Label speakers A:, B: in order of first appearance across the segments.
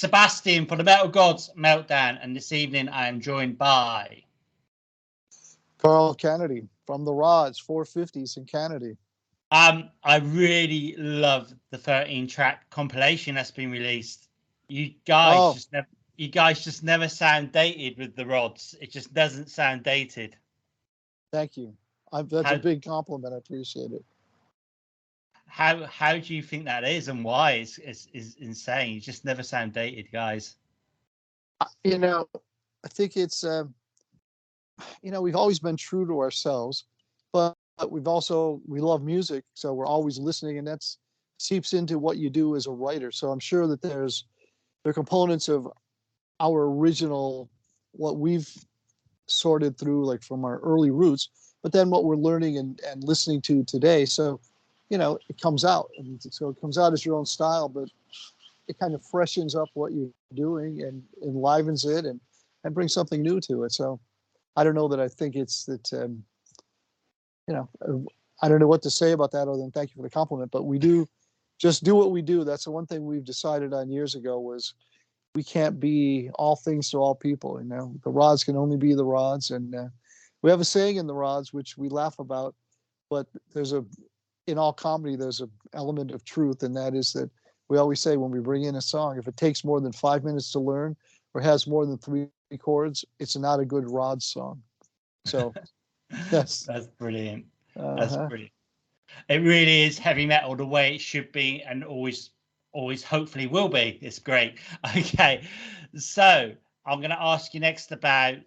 A: Sebastian for the Metal Gods Meltdown, and this evening I am joined by
B: Carl Canedy from the Rods 450s in Canedy.
A: Um, I really love the 13 track compilation that's been released. You guys oh. just never you guys just never sound dated with the rods. It just doesn't sound dated.
B: Thank you. I, that's how, a big compliment. I appreciate it.
A: How how do you think that is, and why? Is is is insane. You just never sound dated, guys.
B: You know, I think it's. Uh, you know, we've always been true to ourselves, but we've also we love music, so we're always listening, and that's seeps into what you do as a writer. So I'm sure that there's there are components of our original what we've sorted through like from our early roots but then what we're learning and, and listening to today so you know it comes out. And so it comes out as your own style but it kind of freshens up what you're doing and enlivens it and and brings something new to it. So i don't know that i think it's that um, you know i don't know what to say about that other than thank you for the compliment but we do just do what we do. That's the one thing we've decided on years ago was we can't be all things to all people. You know, the rods can only be the rods, and uh, we have a saying in the rods which we laugh about, but there's a in all comedy there's an element of truth, and that is that we always say when we bring in a song, if it takes more than five minutes to learn or has more than three chords, it's not a good rod song. So
A: that's that's brilliant. Uh-huh. That's brilliant. It really is heavy metal the way it should be, and always always hopefully will be. It's great. Okay. So I'm going to ask you next about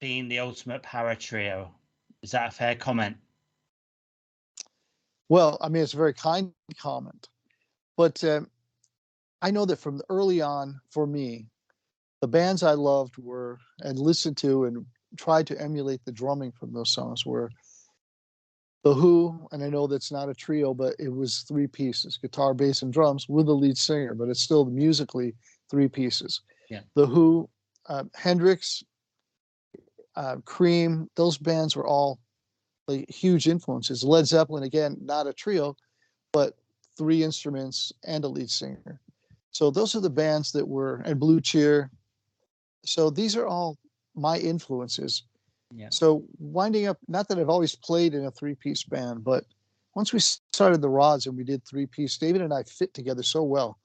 A: being the ultimate power trio. Is that a fair comment?
B: Well, I mean, it's a very kind comment, but um, I know that from early on, for me, the bands I loved were and listened to and tried to emulate the drumming from those songs were the Who, and I know that's not a trio, but it was three pieces guitar, bass, and drums with a lead singer, but it's still musically three pieces.
A: Yeah.
B: The Who, uh, Hendrix, uh, Cream, those bands were all like huge influences. Led Zeppelin, again, not a trio, but three instruments and a lead singer. So those are the bands that were, and Blue Cheer. So these are all my influences
A: yeah.
B: So winding up, not that I've always played in a three-piece band, but once we started the Rods and we did three-piece, David and I fit together so well.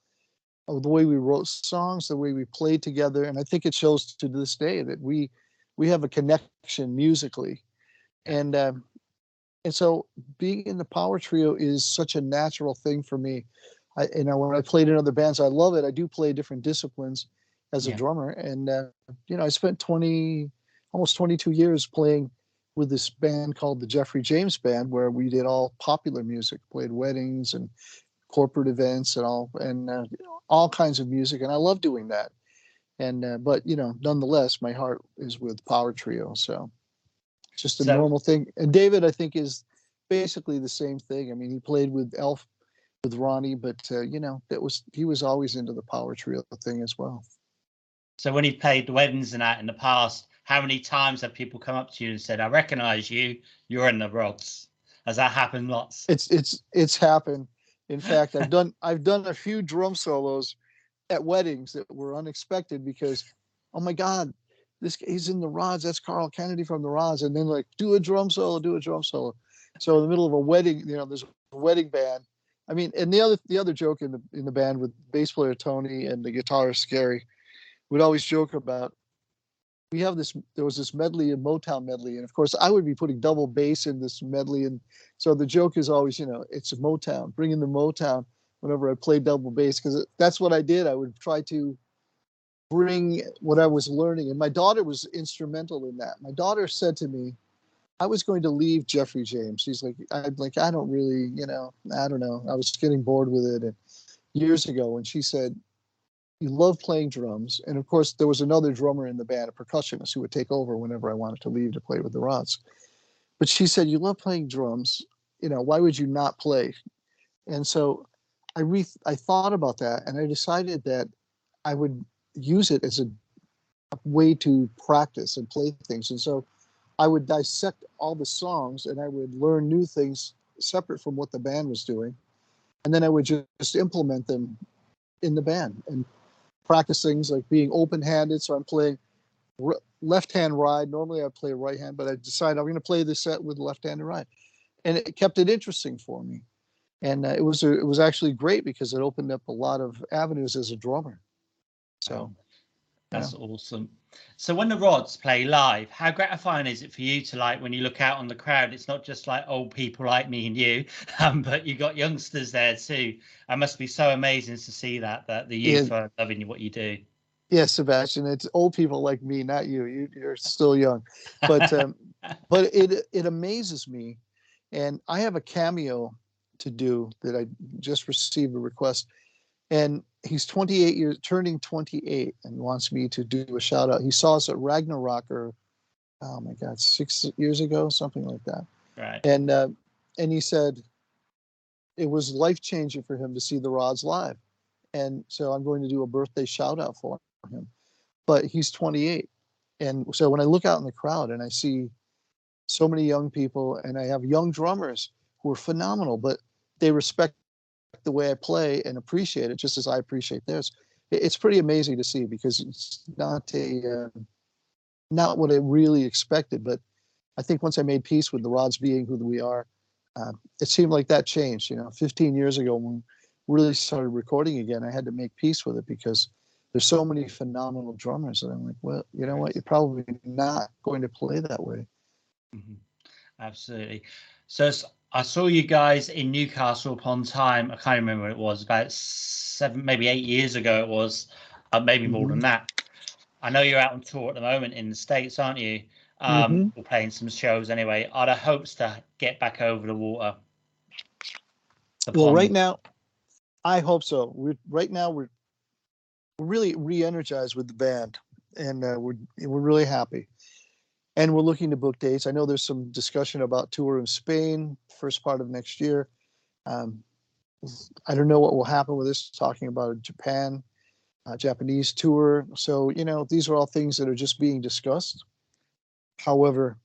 B: Oh, the way we wrote songs, the way we played together, and I think it shows to this day that we we have a connection musically, and um, and so being in the power trio is such a natural thing for me. I, you know, when I played in other bands, I love it. I do play different disciplines as yeah. a drummer, and uh, you know, I spent 20, almost 22 years playing with this band called the Jeffrey James Band, where we did all popular music, played weddings and corporate events and all and uh, all kinds of music, and I love doing that. And uh, but you know, nonetheless, my heart is with Power Trio, so just a so, normal thing. And David, I think, is basically the same thing. I mean, he played with Elf with Ronnie, but uh, you know, that was he was always into the Power Trio thing as well.
A: So when he played the weddings and that in the past, how many times have people come up to you and said, "I recognize you. You're in the Rods"? Has that happened lots?
B: It's it's it's happened. In fact, I've done I've done a few drum solos at weddings that were unexpected because, oh my God, this he's in the Rods. That's Carl Canedy from the Rods. And then like, do a drum solo, do a drum solo. So in the middle of a wedding, you know, there's a wedding band. I mean, and the other the other joke in the in the band with bass player Tony and the guitarist Scary, would always joke about we have this there was this medley a motown medley and of course i would be putting double bass in this medley and so the joke is always you know it's motown bring in the motown whenever i play double bass because that's what i did i would try to bring what i was learning and my daughter was instrumental in that my daughter said to me i was going to leave jeffrey james she's like I'm like i don't really you know i don't know i was getting bored with it and years ago and she said you love playing drums. And of course, there was another drummer in the band, a percussionist, who would take over whenever I wanted to leave to play with the rods. But she said, You love playing drums. You know, why would you not play? And so I re I thought about that and I decided that I would use it as a, way to practice and play things. And so I would dissect all the songs and I would learn new things separate from what the band was doing. And then I would just implement them in the band and practice things like being open-handed. So I'm playing r- left-hand ride. Normally I play right hand, but I decided I'm going to play this set with left hand and right. and it kept it interesting for me. And uh, it was a, it was actually great because it opened up a lot of avenues as a drummer. So
A: That's awesome. So when the Rods play live, how gratifying is it for you to like when you look out on the crowd? It's not just like old people like me and you, um, but you got youngsters there too. It must be so amazing to see that that the youth
B: Yeah.
A: are loving what you do.
B: yeah, Sebastian, it's old people like me, not you. you you're still young, but um, but it it amazes me, and I have a cameo to do that I just received a request, and he's 28 years, turning 28, and wants me to do a shout out. He saw us at Ragnarok, or oh my God, six years ago, something like that,
A: Right.
B: and uh, and he said it was life changing for him to see the Rods live, and so I'm going to do a birthday shout out for him, but he's 28, and so when I look out in the crowd and I see so many young people and I have young drummers who are phenomenal, but they respect the way I play and appreciate it just as I appreciate theirs. It's pretty amazing to see because it's not a uh, not what I really expected. But I think once I made peace with the Rods being who we are, uh, it seemed like that changed. You know, 15 years ago when we really started recording again, I had to make peace with it because there's so many phenomenal drummers that I'm like, well, you know what, you're probably not going to play that way.
A: Mhm. Absolutely. So I saw you guys in Newcastle upon Tyne. I can't remember when it was about seven, maybe eight years ago. It was, uh, maybe more than that. I know you're out on tour at the moment in the states, aren't you? Um, We're playing some shows anyway. Are there hopes to get back over the water? The
B: Well, right now, I hope so. We're right now we're we're really re-energized with the band, and uh, we're we're really happy, and we're looking to book dates. I know there's some discussion about tour in Spain first part of next year. Um, I don't know what will happen with this. Talking about Japan, uh, Japanese tour. So you know these are all things that are just being discussed. However,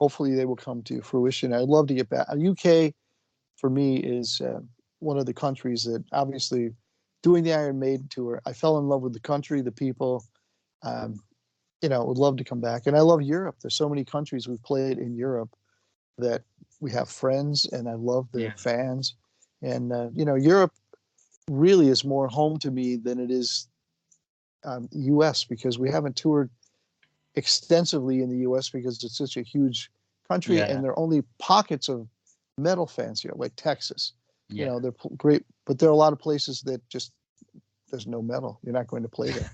B: hopefully they will come to fruition. I'd love to get back. UK for me is uh, one of the countries that obviously doing the Iron Maiden tour, I fell in love with the country, the people. Um, you know, would love to come back, and I love Europe. There's so many countries we've played in Europe that we have friends, and I love the
A: Yeah.
B: fans. And uh, you know, Europe really is more home to me than it is um, U.S. because we haven't toured extensively in the U.S. because it's such a huge country,
A: Yeah.
B: and there are only pockets of metal fans here, like Texas you know they're great but there are a lot of places that just there's no metal you're not going to play there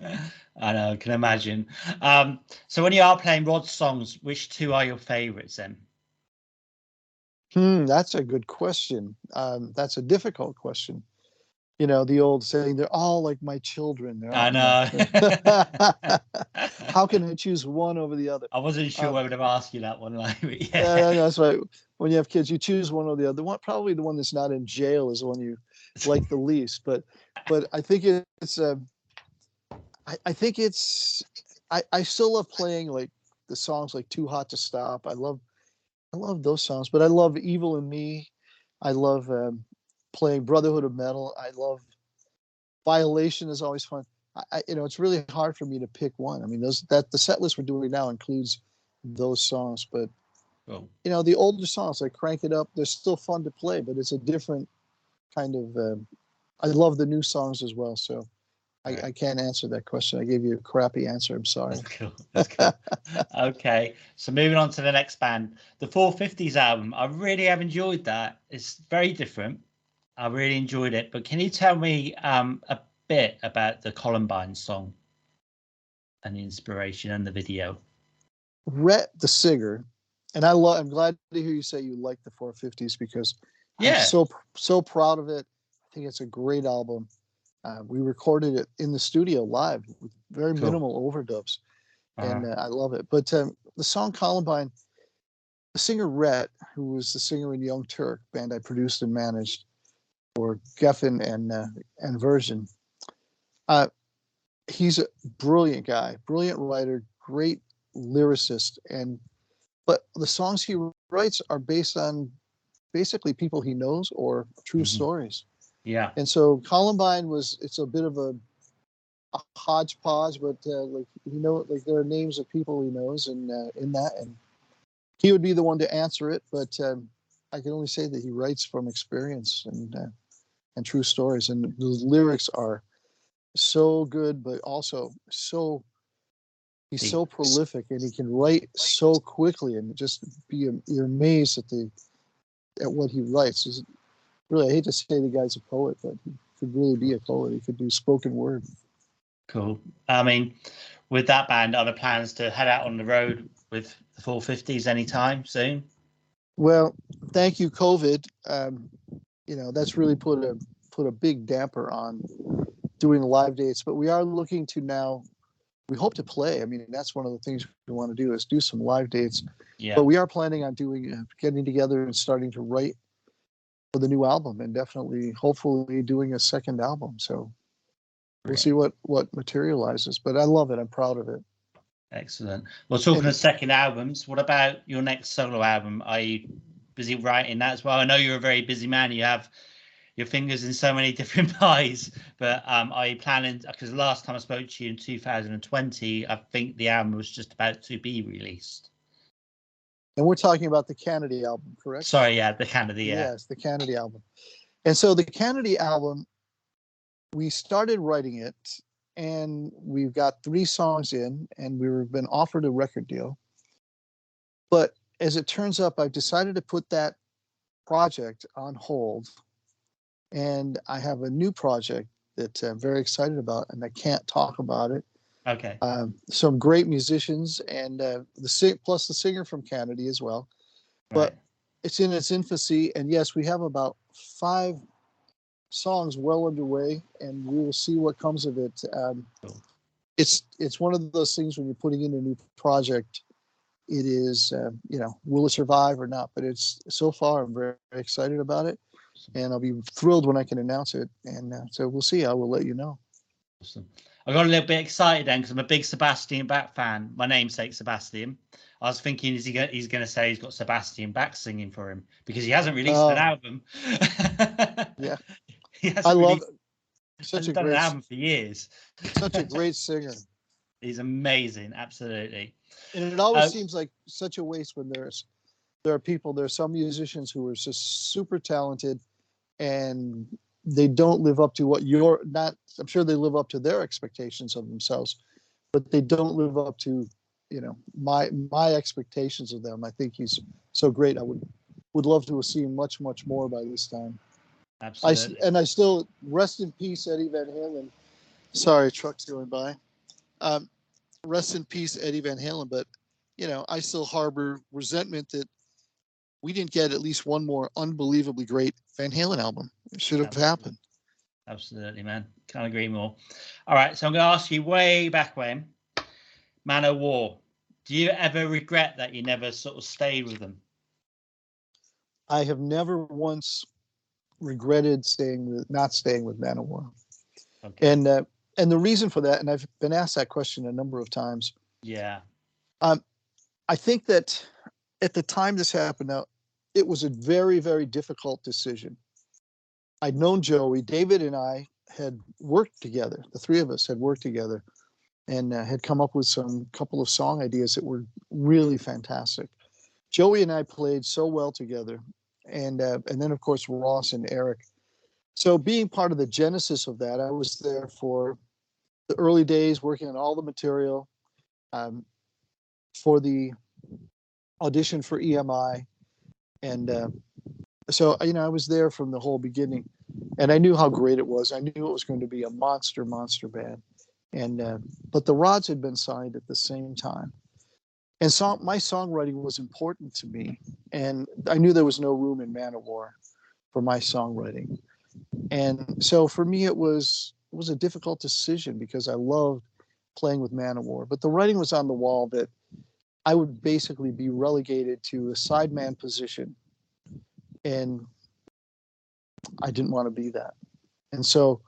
A: I know, I can imagine. Um, so when you are playing Rod's songs, which two are your favourites then?
B: hmm, that's a good question um, that's a difficult question you know the old saying they're all like my children
A: I know.
B: how can i choose one over the other
A: I wasn't sure
B: Um,
A: would have asked you that one. Like,
B: yeah,
A: yeah.
B: yeah, that's right when you have kids you choose one or the other the one probably the one that's not in jail is the one you like the least but but i think it's uh, I, I think it's I, I still love playing like the songs like too hot to stop i love i love those songs but i love evil in me i love um, playing brotherhood of metal i love violation is always fun I, I you know it's really hard for me to pick one i mean those that the set list we're doing now includes those songs but
A: Cool.
B: you know the older songs like crank it up they're still fun to play but it's a different kind of uh, i love the new songs as well so. I, I can't answer that question i gave you a crappy answer i'm sorry
A: That's cool. That's cool. okay. So moving on to the next band, the 450s album. I really have enjoyed that. It's very different. I really enjoyed it. But can you tell me um, a bit about the Columbine song and the inspiration and the video?
B: Rhett the singer, and I love. I'm glad to hear you say you like the 450s because
A: Yeah.
B: I'm so so proud of it. I think it's a great album. Uh, we recorded it in the studio live with very
A: Cool.
B: minimal overdubs, and
A: Uh,
B: I love it. But um, the song Columbine, the singer Rhett, who was the singer in Young Turk band I produced and managed for Geffen and uh, and Version, uh, he's a brilliant guy, brilliant writer, great lyricist, and but the songs he writes are based on basically people he knows or true
A: Mhm.
B: stories.
A: Yeah.
B: And so Columbine was it's a bit of a, a hodgepodge, but uh, like you know, like there are names of people he knows and uh, in that, and he would be the one to answer it. But um, I can only say that he writes from experience and uh, and true stories, and the lyrics are so good, but also so he's so prolific, and he can write so quickly, and just be you're amazed at the at what he writes. Really, I hate to say the guy's a poet, but he could really be a poet. He could do spoken word.
A: Cool. I mean, with that band, are there plans to head out on the road with the 450s anytime soon?
B: Well, thank you, COVID. Um, you know, that's really put a put a big damper on doing live dates, but we are looking to now. We hope to play. I mean, that's one of the things we want to do is do some live dates.
A: Yeah.
B: But we are planning on doing uh, getting together and starting to write for the new album, and definitely, hopefully, doing a second album. So we'll
A: Great.
B: see what what materializes. But I love it. I'm proud of it.
A: Excellent. Well, talking
B: And-
A: of second albums, what about your next solo album? Are you busy writing that as well? I know you're a very busy man. You have your fingers in so many different pies, but um, are you planning? Because last time I spoke to you in 2020, I think the album was just about to be released.
B: And we're talking about the Canedy album, correct?
A: Sorry, yeah, the Canedy, yeah.
B: Yes, the Canedy album. And so the Canedy album, we started writing it and we've got three songs in and we've been offered a record deal. But as it turns up, I've decided to put that project on hold. And I have a new project that I'm very excited about and I can't talk about it.
A: Okay.
B: Um, some great musicians and uh, the sing- plus the singer from Canedy as well but-
A: right.
B: it's in its infancy and yes we have about five songs well underway and we will see what comes of it um,
A: Cool.
B: it's it's one of those things when you're putting in a new project it is um, you know will it survive or not but it's so far i'm very, very excited about it and i'll be thrilled when i can announce it and uh, so we'll see i will let you know
A: Awesome. I got a little bit excited then because I'm a big Sebastian Bach fan. My namesake Sebastian. I was thinking, is he go- he's going to say he's got Sebastian Bach singing for him because he hasn't released an
B: Oh.
A: album.
B: Yeah. i love such a great
A: an album for years.
B: such a great singer
A: He's amazing, absolutely.
B: and it always
A: Uh,
B: seems like such a waste when there's there are people there are some musicians who are just super talented and they don't live up to what you're not i'm sure they live up to their expectations of themselves but they don't live up to you know my my expectations of them i think he's so great i would would love to have seen much much more by this time I,
A: Absolutely.
B: and I still rest in peace, Eddie Van Halen. Sorry, trucks going by. Um, rest in peace, Eddie Van Halen. But you know, I still harbor resentment that we didn't get at least one more unbelievably great Van Halen album. It should have
A: Absolutely.
B: happened.
A: Absolutely, man. Can't agree more. All right, so I'm going to ask you way back when, Manowar. Do you ever regret that you never sort of stayed with them?
B: I have never once regretted staying with not staying with Manowar.
A: Okay.
B: And uh, and the reason for that, and I've been asked that question a number of times.
A: yeah.
B: um, I think that at the time this happened, now it was a very, very difficult decision. I'd known Joey, David, and I had worked together. The three of us had worked together, and uh, had come up with some couple of song ideas that were really fantastic. Joey and I played so well together, and uh, and then of course Ross and Eric. So being part of the genesis of that, I was there for the early days, working on all the material. Um, for the audition for EMI, and uh, so you know I was there from the whole beginning, and I knew how great it was. I knew it was going to be a monster, monster band, and uh, but the Rods had been signed at the same time, and so my songwriting was important to me, and I knew there was no room in Manowar for my songwriting, and so for me it was it was a difficult decision because I loved playing with Manowar, but the writing was on the wall that I would basically be relegated to a sideman position. And I didn't want to be that. And so,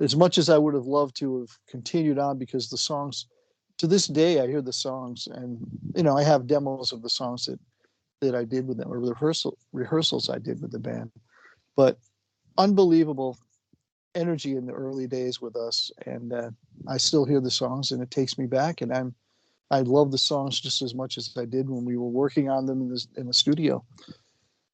B: as much as I would have loved to have continued on, because the songs, to this day, I hear the songs, and you know, I have demos of the songs that that I did with them, or rehearsal rehearsals I did with the band. But unbelievable energy in the early days with us, and uh, I still hear the songs, and it takes me back, and I'm I love the songs just as much as I did when we were working on them in the in the studio.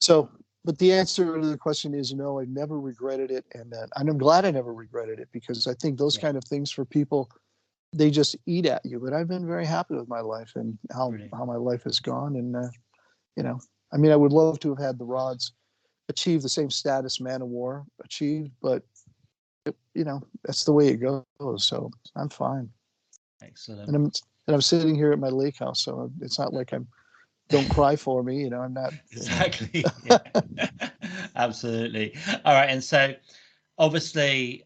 B: So, but the answer to the question is no. I never regretted it, and uh, and I'm glad I never regretted it because I think those
A: Yeah.
B: kind of things for people, they just eat at you. But I've been very happy with my life and how how my life has gone, and uh, you know, I mean, I would love to have had the rods achieve the same status Manowar achieved, but it, you know, that's the way it goes. So I'm fine,
A: Excellent.
B: And I'm sitting here at my lake house, so it's not like I'm don't cry for me. You know, I'm not.
A: exactly yeah. absolutely all right and so obviously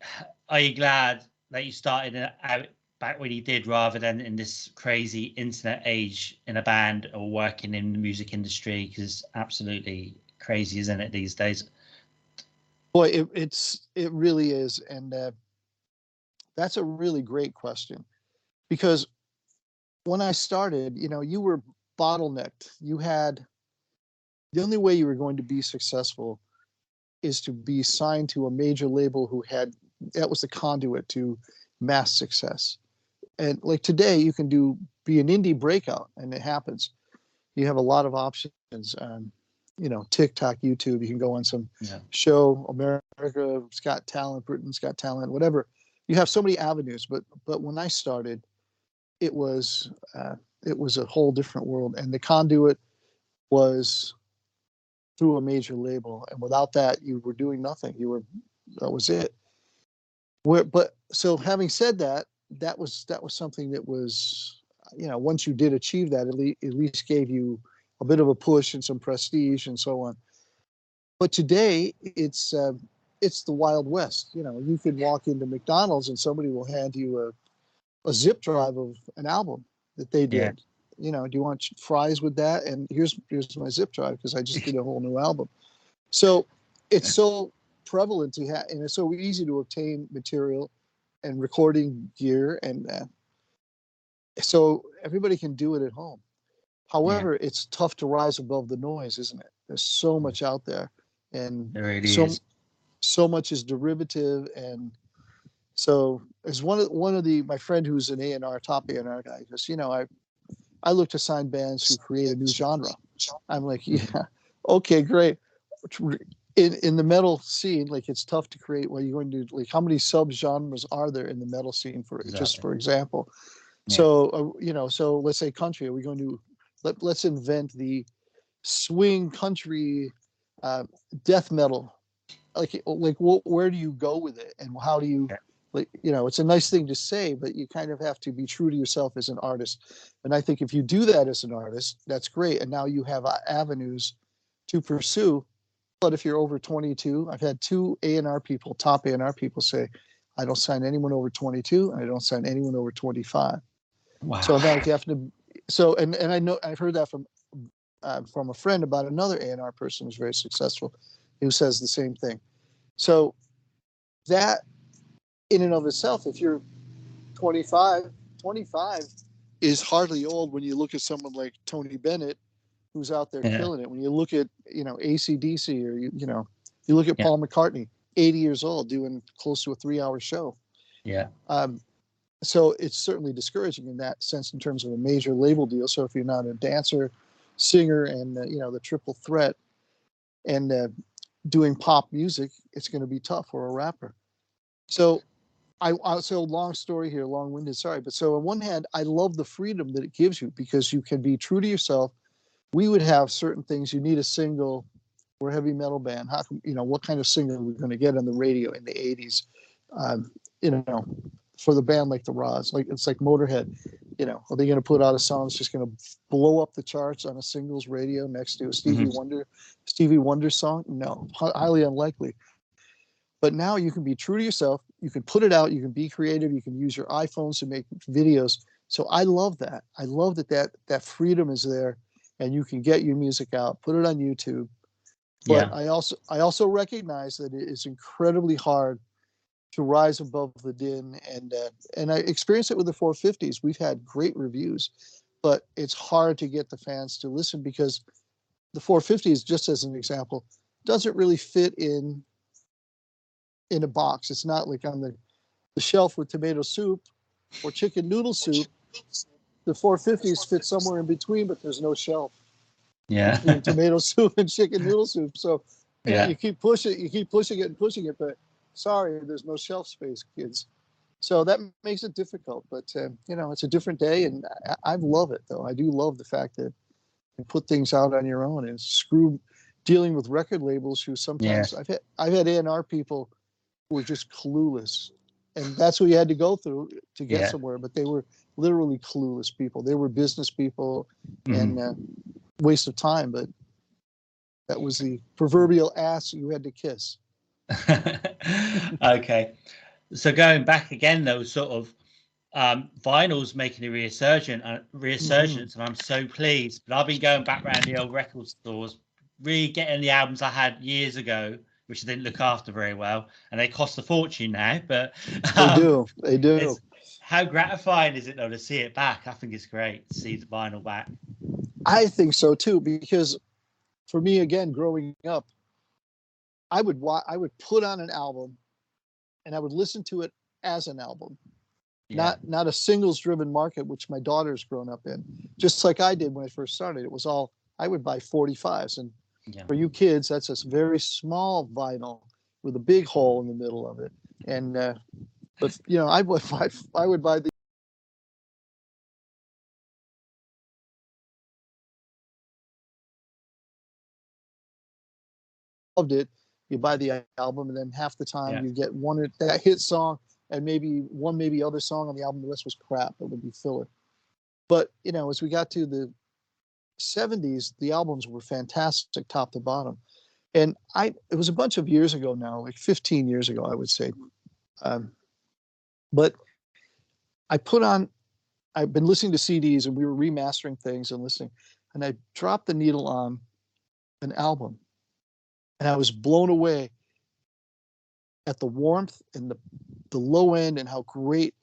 A: are you glad that you started out back when you did rather than in this crazy internet age in a band or working in the music industry because absolutely crazy isn't it these days
B: Boy, it, it's it really is, and uh, that's a really great question because when I started, you know, you were bottlenecked. You had the only way you were going to be successful is to be signed to a major label who had that was the conduit to mass success. And like today, you can do be an indie breakout, and it happens. You have a lot of options. Um, you know, TikTok, YouTube. You can go on some
A: yeah
B: show america's got talent britain's got talent whatever you have so many avenues but but when i started it was uh, it was a whole different world and the conduit was through a major label and without that you were doing nothing. You were that was it. Where but so having said that that was that was something that was you know once you did achieve that at least, at least gave you a bit of a push and some prestige and so on. But today it's uh, it's the wild west. You know you could walk into mcdonald's and somebody will hand you a, a zip drive of an album that they
A: Yeah.
B: did. You know do you want fries with that? And here's here's my zip drive because i just did a whole new album. So it's so prevalent to have and it's so easy to obtain material and recording gear and uh, so everybody can do it at home. However it's tough to rise above the noise isn't it? There's so much out there and
A: it
B: so
A: is.
B: so much is derivative and so as one of one of the my friend who's an A&R top A&R guy goes you know I I look to sign bands who create a new genre. I'm like yeah okay great. In in the metal scene like it's tough to create well you're going to like how many sub genres are there in the metal scene for just for example?
A: Yeah.
B: so uh, you know so let's say country are we going to let, let's invent the swing country uh, death metal. Like like wh- where do you go with it and how do you. Like you know it's a nice thing to say but you kind of have to be true to yourself as an artist. And i think if you do that as an artist that's great. And now you have uh, avenues to pursue. But if you're over 22 i've had two a&r people top a&r people say i don't sign anyone over 22 and i don't sign anyone over 25
A: wow.
B: so you have to so and and i know i've heard that from uh, from a friend about another A&R person who's very successful who says the same thing. So that in and of itself, if you're 25, 25 is hardly old when you look at someone like Tony Bennett, who's out there
A: Yeah.
B: killing it. When you look at, you know, ACDC or, you, you know, you look at
A: Yeah.
B: Paul McCartney, 80 years old, doing close to a three hour show.
A: yeah
B: Um, so it's certainly discouraging in that sense in terms of a major label deal. So if you're not a dancer, singer, and uh, you know the triple threat, and uh, doing pop music, it's going to be tough for a rapper. So I, I so long story here, long-winded. Sorry, but so on one hand, I love the freedom that it gives you because you can be true to yourself. We would have certain things. You need a single. We're a heavy metal band. How can you know what kind of singer are going to get on the radio in the '80s? Um, you know, for the band like the Rods, like it's like Motorhead. You know, are they going to put out a song that's just going to blow up the charts on a singles radio next to a Stevie
A: Mhm.
B: Wonder, Stevie Wonder song? No, highly unlikely. But now you can be true to yourself. You can put it out. You can be creative. You can use your iPhones to make videos. So I love that. I love that that that freedom is there, and you can get your music out, put it on YouTube. But
A: yeah
B: I also I also recognize that it is incredibly hard to rise above the din, and uh, and I experienced it with the 450s. We've had great reviews, but it's hard to get the fans to listen because the 450s, just as an example, doesn't really fit in in a box. It's not like on the, the shelf with tomato soup or chicken noodle soup. The 450s fit somewhere in between, but there's no shelf
A: Yeah.
B: tomato soup and chicken noodle soup. So you,
A: Yeah.
B: you keep pushing, you keep pushing it and pushing it, but sorry, there's no shelf space, kids. So that makes it difficult. But uh, you know, it's a different day, and I, I love it though. I do love the fact that you put things out on your own and screw dealing with record labels who sometimes I've had I've had A&R people who were just clueless, and that's what you had to go through to get
A: Yeah.
B: somewhere. But they were literally clueless people. They were business people
A: Mhm.
B: and uh, waste of time. But that was the proverbial ass you had to kiss.
A: okay. So going back again, though, sort of um, vinyl's making a resurgence, uh, resurgence, and I'm so pleased. But I've been going back around the old record stores, re-getting the albums I had years ago, which I didn't look after very well, and they cost a fortune now. But
B: They
A: um,
B: do. They do.
A: how gratifying is it though to see it back? I think it's great to see the vinyl back.
B: I think so too, because for me, again, growing up, I would wa- I would put on an album, and I would listen to it as an album,
A: Yeah.
B: not not a singles driven market, which my daughter's grown up in. Just like I did when I first started, it was all I would buy 45s, and
A: yeah.
B: for you kids, that's a very small vinyl with a big hole in the middle of it. And uh, but you know, I would buy I would buy the loved it. You buy the album, and then half the time
A: Yeah.
B: you get one of- that hit song and maybe one maybe other song on the album. The rest was crap. It would be filler. But you know, as we got to the 70s, the albums were fantastic, top to bottom. And I, it was a bunch of years ago now, like 15 years ago, I would say. Um, but I put on, I've been listening to CDs and we were remastering things and listening, and I dropped the needle on an album, and I was blown away at the warmth and the the low end and how great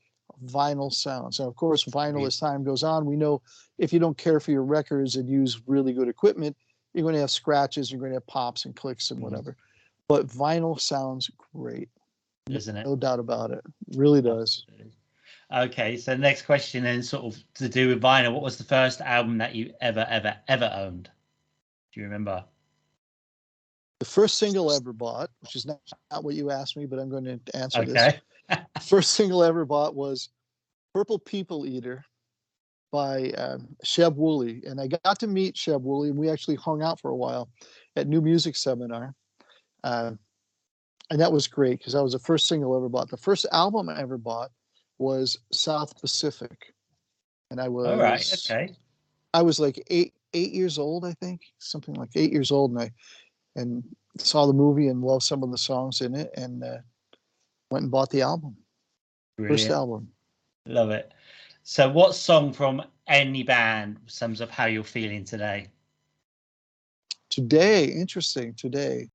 B: vinyl sounds. And of course, vinyl as time goes on, we know if you don't care for your records and use really good equipment, you're going to have scratches, you're going to have pops and clicks and
A: Mhm.
B: whatever. But vinyl sounds great,
A: Isn't it?
B: no doubt about it. Really does.
A: Okay, so next question then sort of to do with vinyl. What was the first album that you ever, ever, ever owned? Do you remember?
B: The first single I ever bought, which is not, not what you asked me, but I'm going to answer this. First single I ever bought was Purple People Eater by um, Sheb Wooley. And I got to meet Sheb Wooley, and we actually hung out for a while at New Music Seminar. Uh, and that was great because that was the first single I ever bought. The first album I ever bought was South Pacific. And I was
A: All right. Okay.
B: I was like eight eight years old, I think, something like eight years old, and I and saw the movie and loved some of the songs in it, and uh, went and bought the album, first album.
A: Love it. So, what song from any band sums up how you're feeling today?
B: Today, interesting. Today,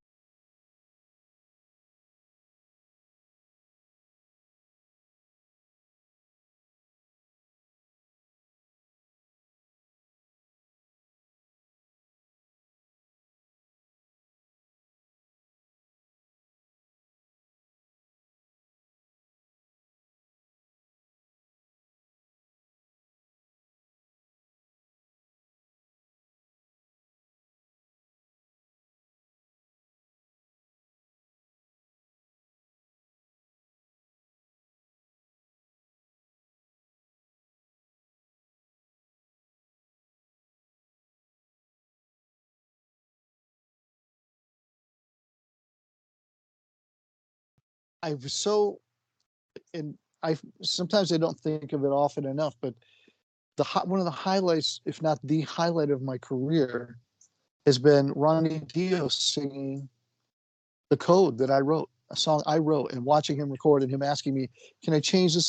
B: I was so, and I sometimes I don't think of it often enough, but the one of the highlights, if not the highlight of my career, has been Ronnie Dio singing the code that I wrote, a song I wrote, and watching him record and him asking me, "Can I change this